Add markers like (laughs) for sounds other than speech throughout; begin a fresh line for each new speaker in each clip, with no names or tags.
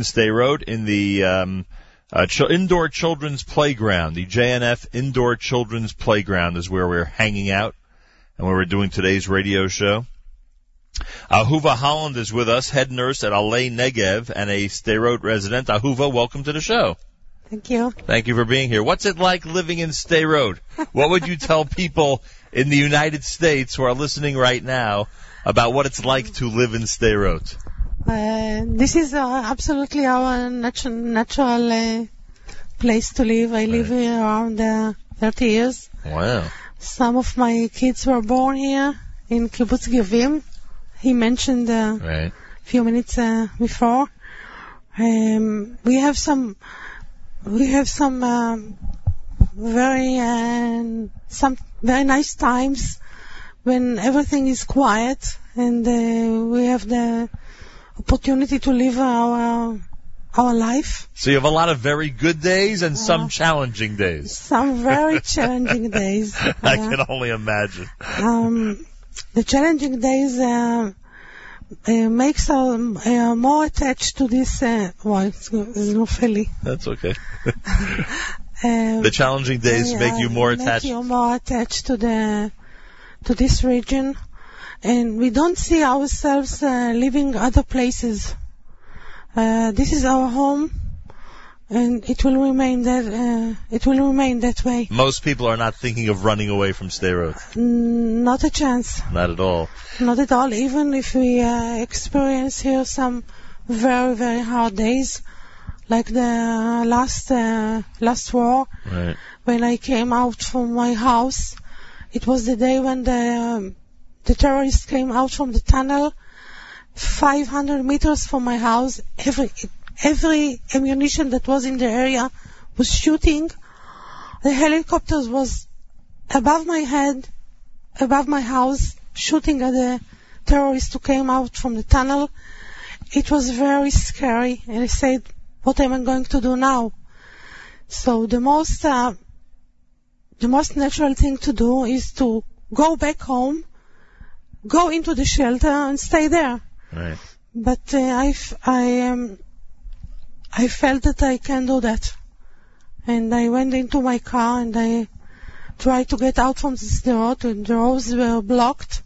Sderot in the um, uh, ch- indoor children's playground. The JNF indoor children's playground is where we're hanging out and where we're doing today's radio show. Ahuva Holland is with us, head nurse at Alei Negev and a Sderot resident. Ahuva, welcome to the show.
Thank you.
Thank you for being here. What's it like living in Sderot? What would you (laughs) tell people in the United States who are listening right now about what it's like to live in Sderot?
Uh, this is uh, absolutely our natu- natural uh, place to live. I live
Right.
here around uh, 30 years.
Wow.
Some of my kids were born here in Kibbutz Gevim. He mentioned uh,
Right.
a few minutes uh, before. Um, we have some, we have some um, very uh, some very nice times when everything is quiet and uh, we have the opportunity to live our our life.
So you have a lot of very good days and some challenging days.
Some very challenging (laughs) days.
I
Yeah.
can only imagine.
um, the challenging days uh, uh, makes us uh, more attached to this. Uh, well, it's, it's not really.
That's okay.
Um, (laughs)
The challenging days make you more
make
attached.
you more attached to the to this region, and we don't see ourselves uh, living other places. Uh, this is our home, and it will remain that uh, it will remain that way.
Most people are not thinking of running away from Sderot.
Mm, Not a chance.
Not at all.
Not at all. Even if we uh, experience here some very very hard days, like the last uh, last war,
Right.
when I came out from my house, it was the day when the um, the terrorists came out from the tunnel, 500 meters from my house. Every every ammunition that was in the area was shooting. The helicopters was above my head, above my house, shooting at the terrorists who came out from the tunnel. It was very scary, and I said, "What am I going to do now?" So the most uh, the most natural thing to do is to go back home, go into the shelter and stay there.
Right.
But uh, I f- I um, I felt that I can do that, and I went into my car and I tried to get out from the road, and the roads were blocked.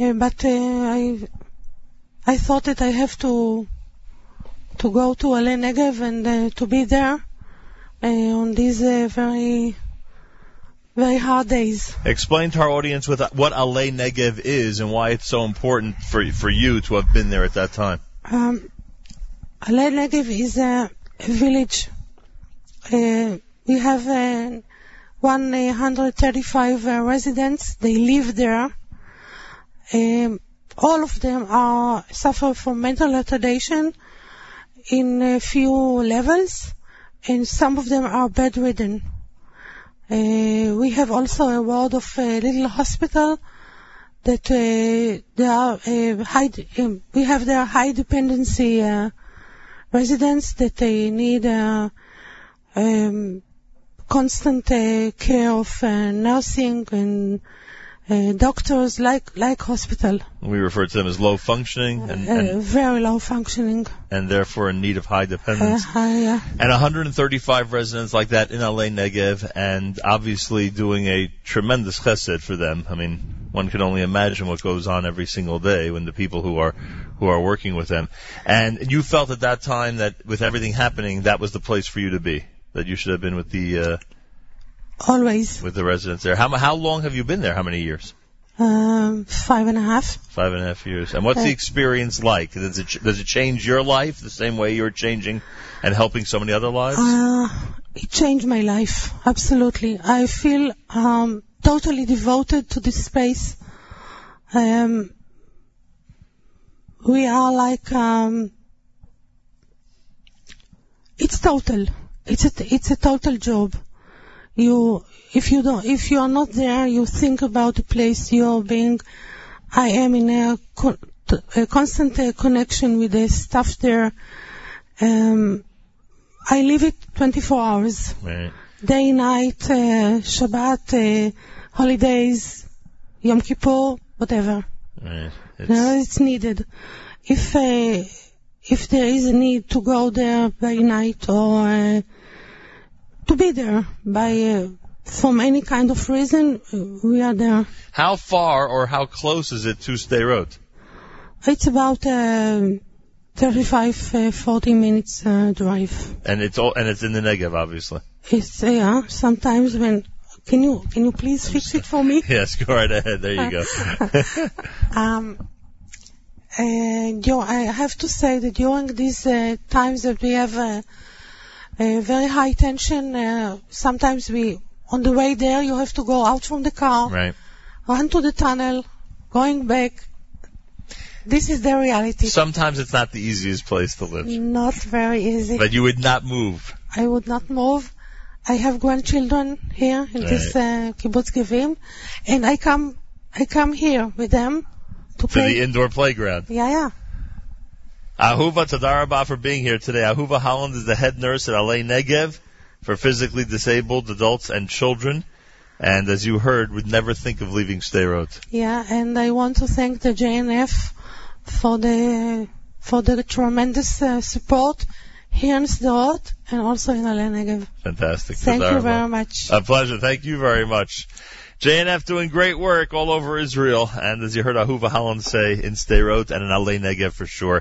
Uh, but uh, I I thought that I have to to go to Alei Negev and uh, to be there uh, on this uh, very very hard days.
Explain to our audience with what Alei Negev is and why it's so important for for you to have been there at that time.
Um, Alei Negev is a, a village. Uh, we have uh, 135 uh, residents. They live there. Um, all of them are suffer from mental retardation in a few levels, and some of them are bedridden. Uh, we have also a ward of little hospital that uh, they are uh, high, um, we have their high dependency residents that they need um, constant care of nursing and uh, doctors like like hospital,
We refer to them as low functioning and,
uh,
and,
very low functioning.
and therefore in need of high dependence.
uh,
And 135 residents like that in Alei Negev, and obviously doing a tremendous chesed for them. I mean, one can only imagine what goes on every single day when the people who are who are working with them. And you felt at that time that with everything happening, that was the place for you to be. That you should have been with the uh,
always
with the residents there. How how long have you been there? How many years?
um, five and a half.
Five and a half years. And what's the
Uh,
experience like? Does it does it change your life the same way you're changing and helping so many other lives?
Uh, it changed my life, absolutely. I feel um, totally devoted to this space. Um, we are like, um, it's total. It's a, it's a total job. You, if you don't, if you are not there, you think about the place you're being. I am in a, a constant uh, connection with the stuff there. Um, I live it 24 hours,
right.
day, night, uh, Shabbat, uh, holidays, Yom Kippur, whatever.
Right. It's,
No, it's needed. If uh, if there is a need to go there by night or uh, to be there by uh, from any kind of reason, uh, we are there.
How far or how close is it to Sderot?
It's about uh, 35, uh, 40 minutes uh, drive.
And it's all, and it's in the Negev, obviously.
It's uh, yeah. Sometimes when can you can you please fix it for me? (laughs)
Yes, go right ahead. There you go. (laughs) (laughs)
Um, and you, I have to say that during these uh, times that we have uh, very high tension, uh, sometimes we, on the way there, you have to go out from the car,
right.
run to the tunnel, going back. This is the reality.
Sometimes it's not the easiest place to live,
Not very easy.
but you would not move.
I would not move. I have grandchildren here in this uh, kibbutz Gevim, and I come, I come here with them to
To
play.
the indoor playground.
yeah, yeah.
Ahuva Tadarabah for being here today. Ahuva Holland is the head nurse at Alei Negev for physically disabled adults and children. And as you heard, would never think of leaving Sderot.
Yeah, and I want to thank the JNF for the for the tremendous uh, support here in Sderot and also in Alei Negev.
Fantastic.
Thank you very much.
A pleasure. Thank you very much. JNF doing great work all over Israel, and as you heard Ahuva Holland say, in Sderot and in Alei Negev for sure.